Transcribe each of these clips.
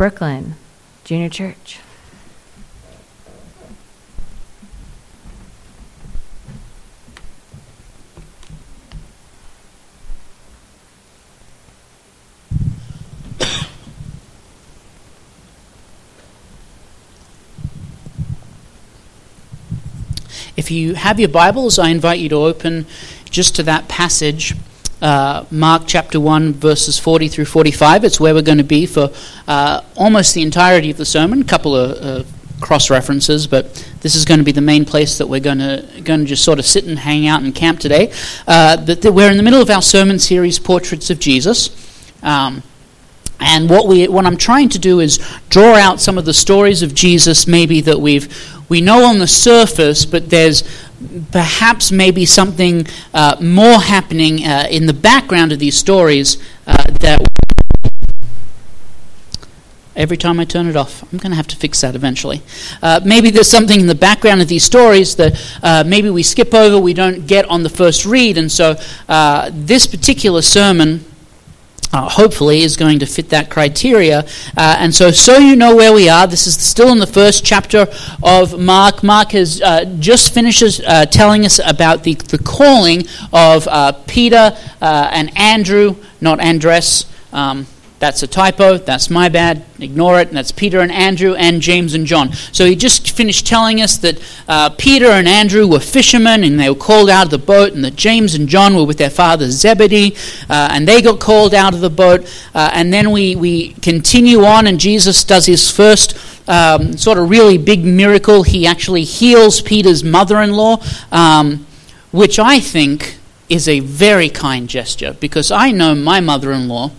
Brooklyn Junior Church. If you have your Bibles, I invite you to open just to that passage, uh, Mark chapter 1, verses 40 through 45. It's where we're going to be for uh, almost the entirety of the sermon, a couple of uh, cross references, but this is going to be the main place that we're going to, going to just sort of sit and hang out and camp today. Uh, that, that we're in the middle of our sermon series, Portraits of Jesus. Um, and what we what I'm trying to do is draw out some of the stories of Jesus maybe that we've we know on the surface, but there's perhaps maybe something uh, more happening uh, in the background of these stories uh, that every time I turn it off. I'm going to have to fix that eventually. Uh, maybe there's something in the background of these stories that uh, maybe we skip over, we don't get on the first read, and so uh, this particular sermon uh, hopefully is going to fit that criteria. Uh, and so, so you know where we are. This is still in the first chapter of Mark. Mark has uh, just finishes uh, telling us about the, the calling of uh, Peter uh, and Andrew, not Andres. Um, that's a typo. That's my bad. Ignore it. And that's Peter and Andrew and James and John. So he just finished telling us that uh, Peter and Andrew were fishermen and they were called out of the boat, and that James and John were with their father Zebedee uh, and they got called out of the boat. Uh, and then we, we continue on, and Jesus does his first um, sort of really big miracle. He actually heals Peter's mother in law, um, which I think is a very kind gesture because I know my mother in law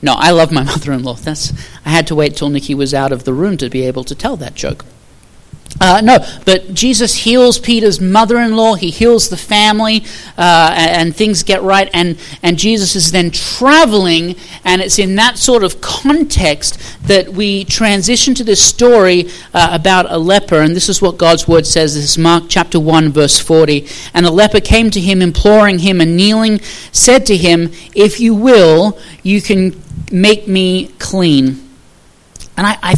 no, I love my mother-in-law. That's I had to wait till Nikki was out of the room to be able to tell that joke. Uh, no, but Jesus heals Peter's mother in law. He heals the family, uh, and, and, things get right. And, and Jesus is then traveling, and it's in that sort of context that we transition to this story uh, about a leper. And this is what God's word says. This is Mark chapter 1, verse 40. And the leper came to him, imploring him, and kneeling, said to him, If you will, you can make me clean. And I, I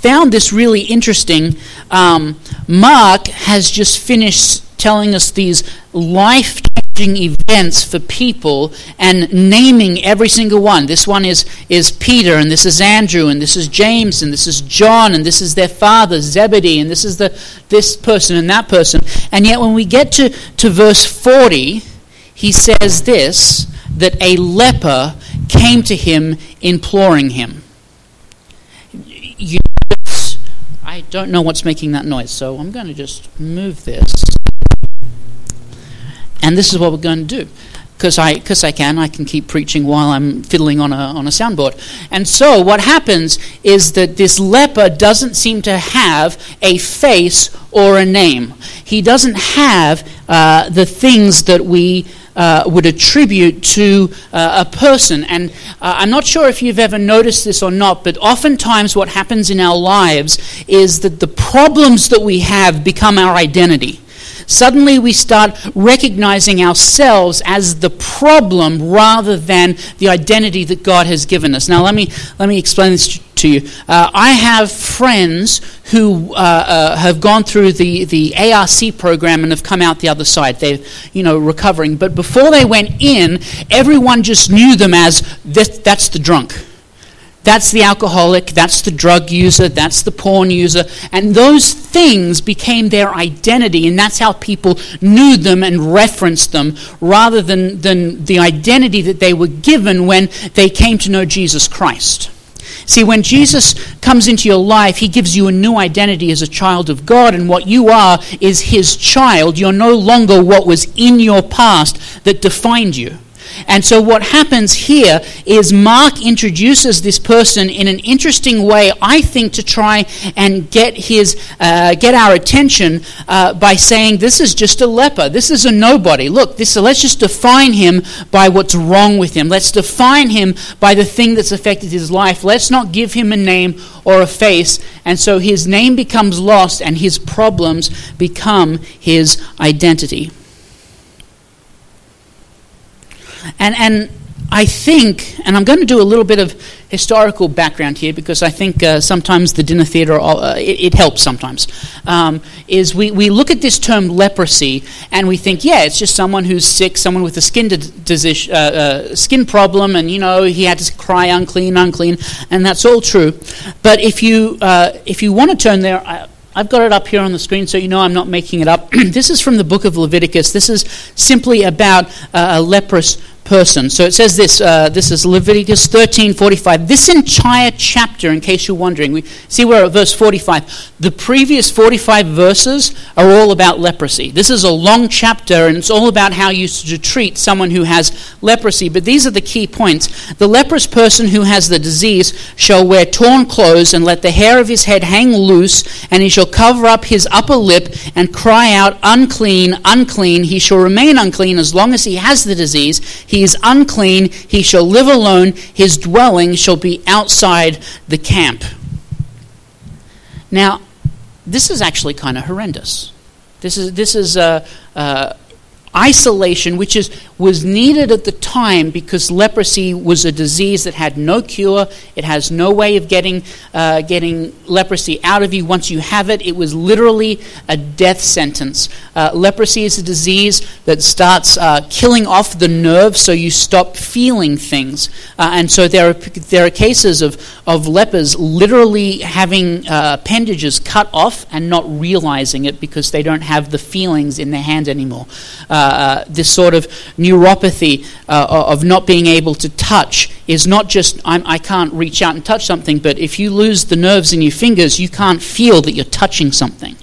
found this really interesting. Um, Mark has just finished telling us these life changing events for people and naming every single one. This one is, is Peter, and this is Andrew, and this is James, and this is John, and this is their father, Zebedee, and this is the, this person and that person. And yet, when we get to, to verse 40, he says this that a leper came to him imploring him. You, I don't know what's making that noise, so I'm going to just move this. And this is what we're going to do. Because I, cause I can, I can keep preaching while I'm fiddling on a, on a soundboard. And so, what happens is that this leper doesn't seem to have a face or a name. He doesn't have uh, the things that we uh, would attribute to uh, a person. And uh, I'm not sure if you've ever noticed this or not, but oftentimes what happens in our lives is that the problems that we have become our identity. Suddenly we start recognizing ourselves as the problem rather than the identity that God has given us. Now, let me, let me explain this to you. Uh, I have friends who uh, uh, have gone through the, the ARC program and have come out the other side. They're, you know, recovering. But before they went in, everyone just knew them as that's the drunk. That's the alcoholic, that's the drug user, that's the porn user. And those things became their identity, and that's how people knew them and referenced them rather than, than the identity that they were given when they came to know Jesus Christ. See, when Jesus comes into your life, he gives you a new identity as a child of God, and what you are is his child. You're no longer what was in your past that defined you. And so, what happens here is Mark introduces this person in an interesting way, I think, to try and get, his, uh, get our attention uh, by saying, This is just a leper. This is a nobody. Look, this, let's just define him by what's wrong with him. Let's define him by the thing that's affected his life. Let's not give him a name or a face. And so, his name becomes lost and his problems become his identity. And, and I think, and I'm going to do a little bit of historical background here because I think uh, sometimes the dinner theater, uh, it, it, helps sometimes, um, is we, we look at this term leprosy and we think, yeah, it's just someone who's sick, someone with a skin, disease, uh, uh, skin problem, and, you know, he had to cry unclean, unclean, and that's all true. But if you, uh, if you want to turn there, I, I've got it up here on the screen so you know I'm not making it up. this is from the book of Leviticus. This is simply about a leprous person. So it says this. Uh, this is Leviticus 13:45. This entire chapter, in case you're wondering, we see we're at verse 45. The previous 45 verses are all about leprosy. This is a long chapter, and it's all about how you should treat someone who has leprosy. But these are the key points. The leprous person who has the disease shall wear torn clothes and let the hair of his head hang loose, and he shall cover up his upper lip and cry out, "Unclean, unclean." He shall remain unclean as long as he has the disease. He he is unclean, he shall live alone, his dwelling shall be outside the camp. Now, this is actually kind of horrendous. This is, this is uh, uh, isolation, which is, was needed at the time because leprosy was a disease that had no cure. It has no way of getting, uh, getting leprosy out of you. Once you have it, it was literally a death sentence. Uh, leprosy is a disease that starts uh, killing off the nerves so you stop feeling things. Uh, and so there are, there are cases of, of lepers literally having uh, appendages cut off and not realizing it because they don't have the feelings in their hand anymore. Uh, this sort of neuropathy uh, of not being able to touch is not just I'm, I can not reach out and touch something, but if you lose the nerves in your fingers, you can't feel that you're touching something.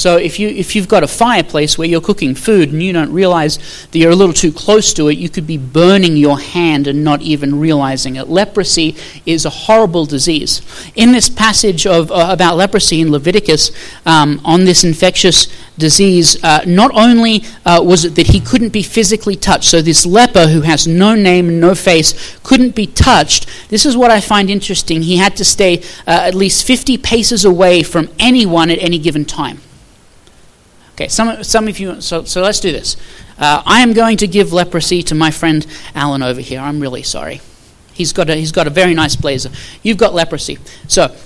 So if you if you've got a fireplace where you're cooking food and you don't realize that you're a little too close to it, you could be burning your hand and not even realizing it. Leprosy is a horrible disease. In this passage of uh, about leprosy in Leviticus, um, on this infectious disease, uh, not only uh, was it that he couldn't be physically touched, so this leper who has no name, and no face, couldn't be touched. This is what I find interesting. He had to stay uh, at least 50 paces away from anyone at any given time. Okay, some, some of you, so, so let's do this. Uh, I am going to give leprosy to my friend Alan over here. I'm really sorry. He's got a, he's got a very nice blazer. You've got leprosy. So,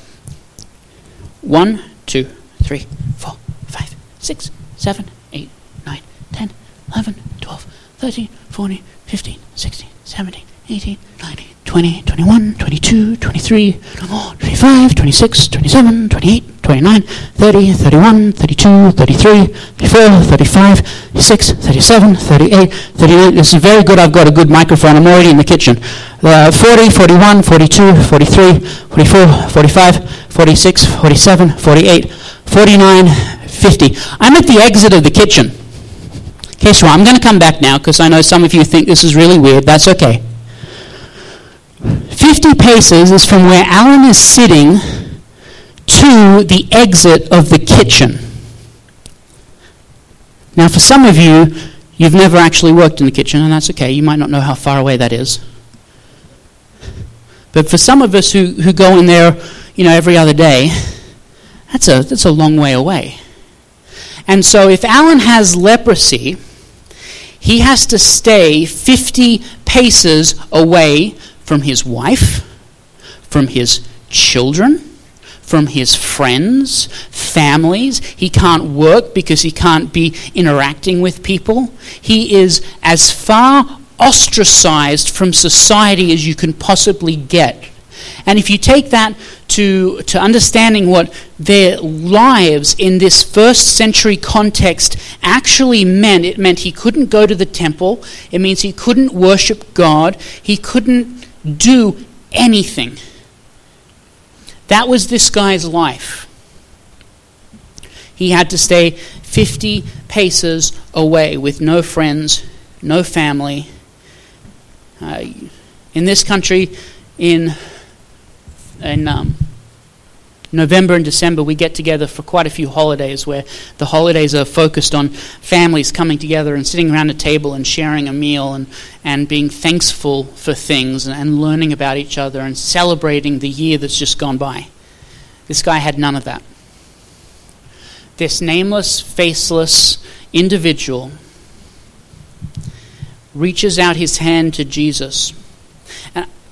one, two, three, four, five, six, seven, eight, nine, ten, eleven, twelve, thirteen, fourteen, fifteen, sixteen, seventeen, eighteen, nineteen. 20, 21, 22, 23, 25, 26, 27, 28, 29, 30, 31, 32, 33, 34, 35, 36, 37, 38, 39. This is very good. I've got a good microphone. I'm already in the kitchen. Uh, 40, 41, 42, 43, 44, 45, 46, 47, 48, 49, 50. I'm at the exit of the kitchen. Okay, so I'm going to come back now because I know some of you think this is really weird. That's okay. 50 paces is from where Alan is sitting to the exit of the kitchen. Now, for some of you, you've never actually worked in the kitchen, and that's okay. You might not know how far away that is. But for some of us who, who go in there, you know, every other day, that's a, that's a long way away. And so if Alan has leprosy, he has to stay 50 paces away from his wife, from his children, from his friends, families. He can't work because he can't be interacting with people. He is as far ostracized from society as you can possibly get. And if you take that to, to understanding what their lives in this first century context actually meant, it meant he couldn't go to the temple. It means he couldn't worship God. He couldn't do anything. That was this guy's life. He had to stay 50 paces away with no friends, no family. Uh, in this country, in, in um, November and December, we get together for quite a few holidays where the holidays are focused on families coming together and sitting around a table and sharing a meal and, and being thankful for things and learning about each other and celebrating the year that's just gone by. This guy had none of that. This nameless, faceless individual reaches out his hand to Jesus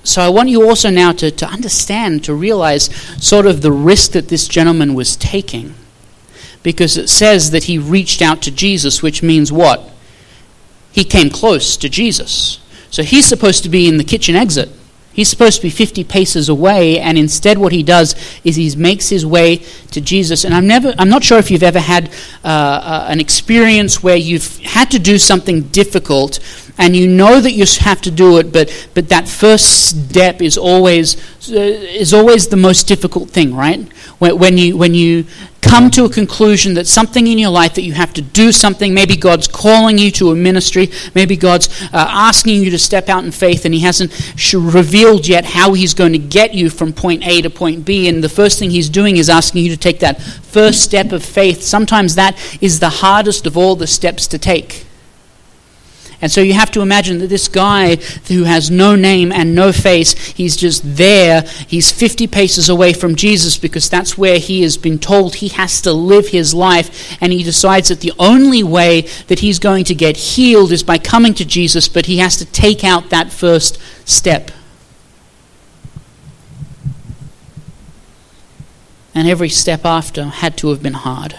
so I want you also now to, to understand, to realize sort of the risk that this gentleman was taking. Because it says that he reached out to Jesus, which means what? He came close to Jesus. So he's supposed to be in the kitchen exit. He's supposed to be 50 paces away, and instead, what he does is he makes his way to Jesus. And I'm, never, I'm not sure if you've ever had uh, uh, an experience where you've had to do something difficult, and you know that you have to do it, but, but that first step is always, uh, is always the most difficult thing, right? When, when, you, when you come to a conclusion that something in your life that you have to do something, maybe God's calling you to a ministry, maybe God's uh, asking you to step out in faith, and He hasn't revealed yet how He's going to get you from point A to point B, and the first thing He's doing is asking you to take that first step of faith. Sometimes that is the hardest of all the steps to take. And so you have to imagine that this guy who has no name and no face, he's just there. He's 50 paces away from Jesus because that's where he has been told he has to live his life. And he decides that the only way that he's going to get healed is by coming to Jesus, but he has to take out that first step. And every step after had to have been hard.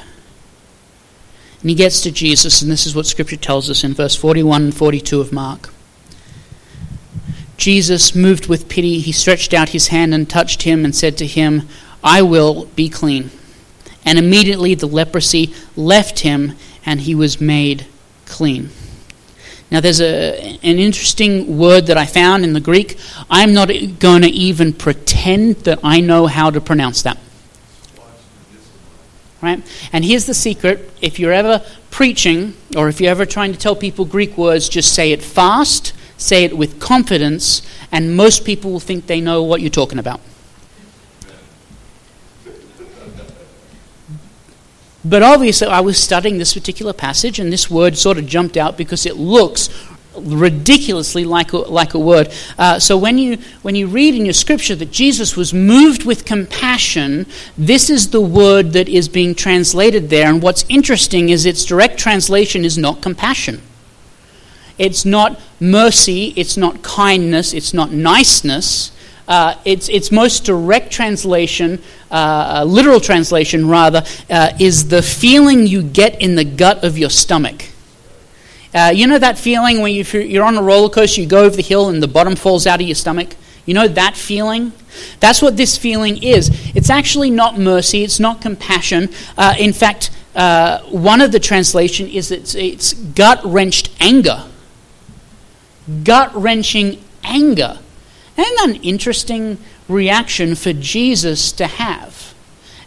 And he gets to Jesus, and this is what Scripture tells us in verse 41 and 42 of Mark. Jesus, moved with pity, he stretched out his hand and touched him and said to him, I will be clean. And immediately the leprosy left him, and he was made clean. Now, there's a, an interesting word that I found in the Greek. I'm not going to even pretend that I know how to pronounce that. Right? And here's the secret if you're ever preaching or if you're ever trying to tell people Greek words, just say it fast, say it with confidence, and most people will think they know what you're talking about. But obviously, I was studying this particular passage, and this word sort of jumped out because it looks ridiculously like a, like a word. Uh, so when you, when you read in your scripture that Jesus was moved with compassion, this is the word that is being translated there. And what's interesting is its direct translation is not compassion. It's not mercy, it's not kindness, it's not niceness. Uh, its, its most direct translation, uh, literal translation rather, uh, is the feeling you get in the gut of your stomach. Uh, you know that feeling when you, you're on a roller coaster, you go over the hill and the bottom falls out of your stomach? You know that feeling? That's what this feeling is. It's actually not mercy, it's not compassion. Uh, in fact, uh, one of the translation is it's, it's gut wrenched anger. Gut wrenching anger. That an interesting reaction for Jesus to have?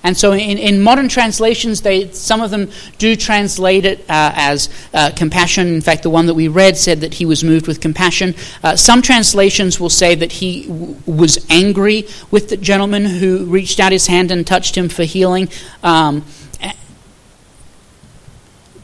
And so in, in modern translations, they, some of them do translate it uh, as uh, compassion. In fact, the one that we read said that he was moved with compassion. Uh, some translations will say that he w- was angry with the gentleman who reached out his hand and touched him for healing. Um,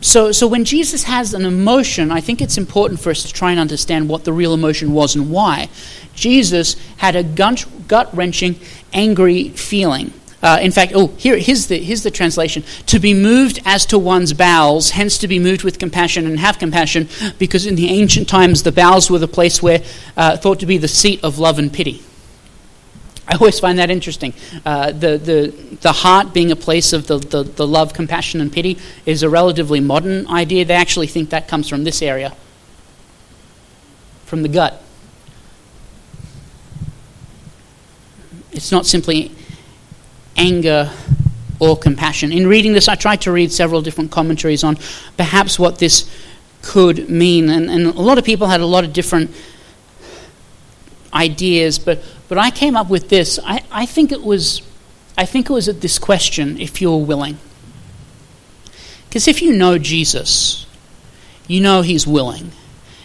so, so when Jesus has an emotion, I think it's important for us to try and understand what the real emotion was and why. Jesus had a gut wrenching, angry feeling. Uh, in fact, oh, here, here's, the, here's the translation. To be moved as to one's bowels, hence to be moved with compassion and have compassion, because in the ancient times the bowels were the place where uh, thought to be the seat of love and pity. I always find that interesting. Uh, the, the, the heart being a place of the, the, the love, compassion, and pity is a relatively modern idea. They actually think that comes from this area, from the gut. It's not simply anger, or compassion. In reading this, I tried to read several different commentaries on perhaps what this could mean, and, and a lot of people had a lot of different ideas, but, but I came up with this. I, I think it was I think it was at this question, if you're willing. Because if you know Jesus, you know he's willing.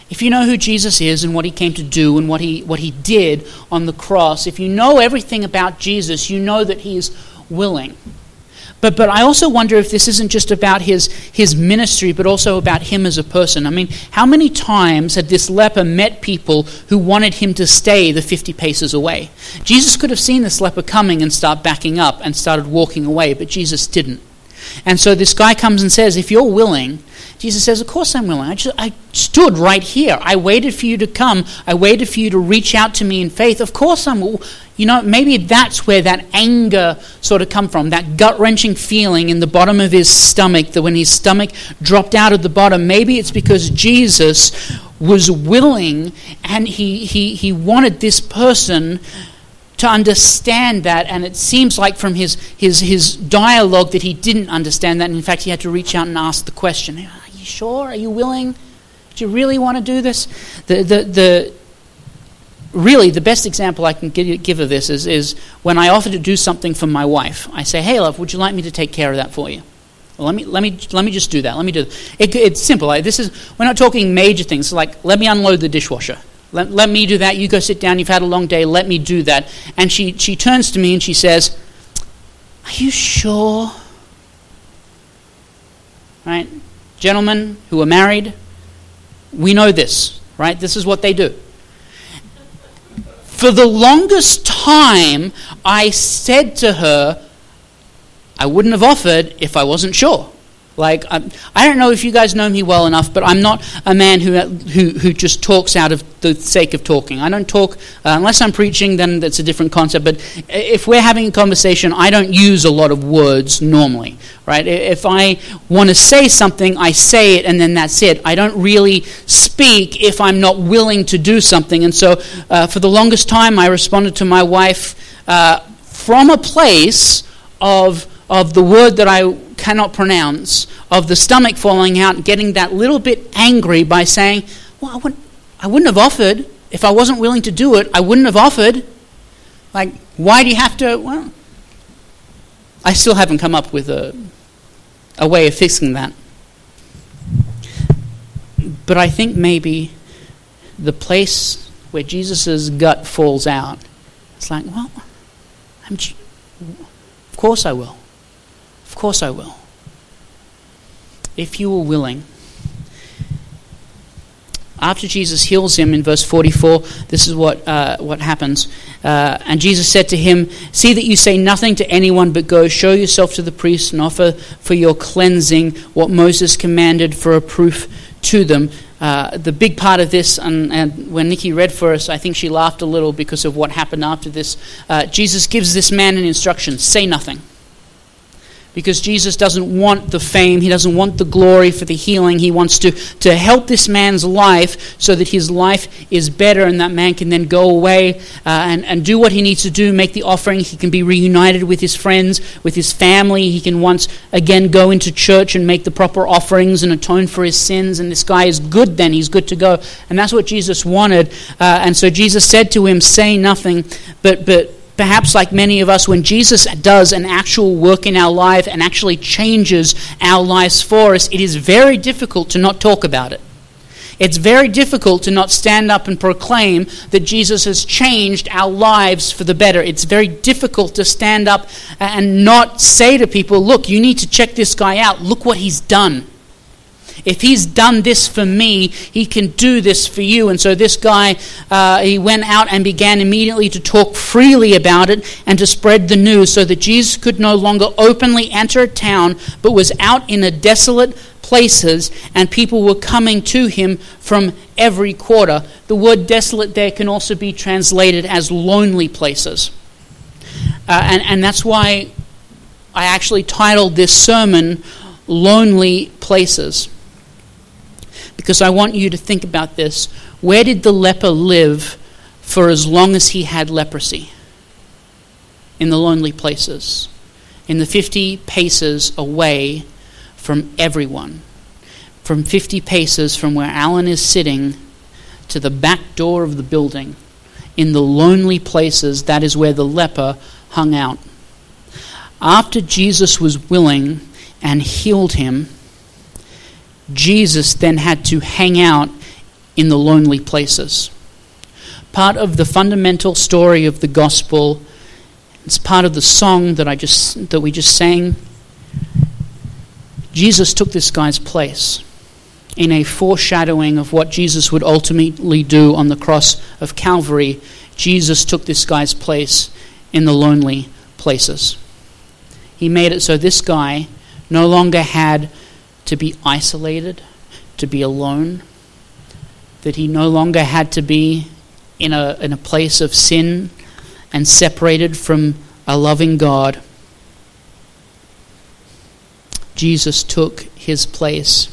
If you know who Jesus is and what he came to do and what he, what he did on the cross, if you know everything about Jesus, you know that he is willing. But, but I also wonder if this isn't just about his, his ministry, but also about him as a person. I mean, how many times had this leper met people who wanted him to stay the 50 paces away? Jesus could have seen this leper coming and start backing up and started walking away, but Jesus didn't. And so this guy comes and says, If you're willing, Jesus says, Of course I'm willing. I, just, I stood right here. I waited for you to come. I waited for you to reach out to me in faith. Of course I'm. You know, maybe that's where that anger sort of come from, that gut wrenching feeling in the bottom of his stomach, that when his stomach dropped out of the bottom, maybe it's because Jesus was willing and he, he, he wanted this person to understand that, and it seems like from his, his, his dialogue that he didn't understand that. And in fact, he had to reach out and ask the question Are you sure? Are you willing? Do you really want to do this? The, the, the, really, the best example I can give, give of this is, is when I offer to do something for my wife. I say, Hey, love, would you like me to take care of that for you? Let me, let, me, let me just do that. Let me do it. it's simple. This is, we're not talking major things like, let me unload the dishwasher. Let, let me do that. You go sit down. You've had a long day. Let me do that. And she, she turns to me and she says, Are you sure? Right? Gentlemen who are married, we know this, right? This is what they do. For the longest time, I said to her, I wouldn't have offered if I wasn't sure. Like, I'm, I do not know if you guys know me well enough, but I'm not a man who, who, who just talks out of the sake of talking. I don't talk, uh, unless I'm preaching, then that's a different concept. But if we're having a conversation, I don't use a lot of words normally, right? If I want to say something, I say it and then that's it. I don't really speak if I'm not willing to do something. And so uh, for the longest time, I responded to my wife uh, from a place of, of the word that I cannot pronounce, of the stomach falling out, getting that little bit angry by saying, Well, I wouldn't, I wouldn't have offered. If I wasn't willing to do it, I wouldn't have offered. Like, why do you have to? Well, I still haven't come up with a, a way of fixing that. But I think maybe the place where Jesus' gut falls out, it's like, well, I'm, of course I will course I will. If you are willing. After Jesus heals him in verse 44, this is what, uh, what happens. Uh, and Jesus said to him, See that you say nothing to anyone, but go, show yourself to the priest, and offer for your cleansing what Moses commanded for a proof to them. Uh, the big part of this, and, and, when Nikki read for us, I think she laughed a little because of what happened after this. Uh, Jesus gives this man an instruction say nothing because Jesus doesn't want the fame, he doesn't want the glory for the healing. He wants to, to help this man's life so that his life is better and that man can then go away uh, and, and do what he needs to do, make the offering. He can be reunited with his friends, with his family. He can once again go into church and make the proper offerings and atone for his sins. And this guy is good then, he's good to go. And that's what Jesus wanted. Uh, and so Jesus said to him, Say nothing, but, but perhaps like many of us, when Jesus does an actual work in our life and actually changes our lives for us, it is very difficult to not talk about it. It's very difficult to not stand up and proclaim that Jesus has changed our lives for the better. It's very difficult to stand up and not say to people, look, you need to check this guy out. Look what he's done. If he's done this for me, he can do this for you. And so this guy, uh, he went out and began immediately to talk freely about it and to spread the news so that Jesus could no longer openly enter a town, but was out in a desolate places, and people were coming to him from every quarter. The word desolate there can also be translated as lonely places. Uh, and, and that's why I actually titled this sermon Lonely Places because I want you to think about this. Where did the leper live for as long as he had leprosy? In the lonely places, in the 50 paces away from everyone, from 50 paces from where Alan is sitting to the back door of the building. In the lonely places, that is where the leper hung out. After Jesus was willing and healed him, Jesus then had to hang out in the lonely places. Part of the fundamental story of the gospel, it's part of the song that I just that we just sang. Jesus took this guy's place in a foreshadowing of what Jesus would ultimately do on the cross of Calvary. Jesus took this guy's place in the lonely places. He made it so this guy no longer had to be isolated, to be alone, that he no longer had to be in a, in a place of sin and separated from a loving God. Jesus took his place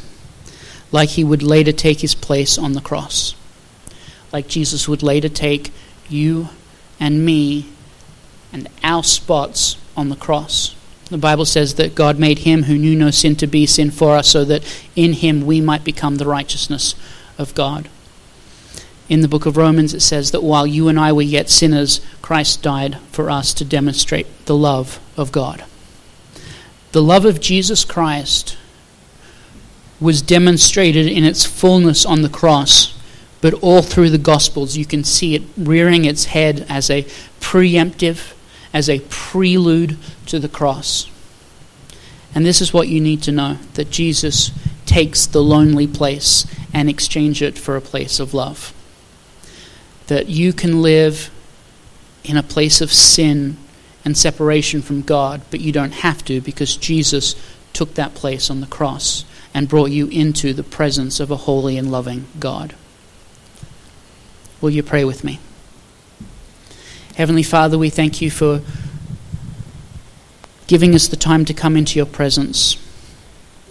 like he would later take his place on the cross. Like Jesus would later take you and me and our spots on the cross. The Bible says that God made him who knew no sin to be sin for us so that in him we might become the righteousness of God. In the book of Romans, it says that while you and I were yet sinners, Christ died for us to demonstrate the love of God. The love of Jesus Christ was demonstrated in its fullness on the cross, but all through the Gospels, you can see it rearing its head as a preemptive as a prelude to the cross. And this is what you need to know that Jesus takes the lonely place and exchange it for a place of love. That you can live in a place of sin and separation from God, but you don't have to because Jesus took that place on the cross and brought you into the presence of a holy and loving God. Will you pray with me? Heavenly Father, we thank you for giving us the time to come into your presence.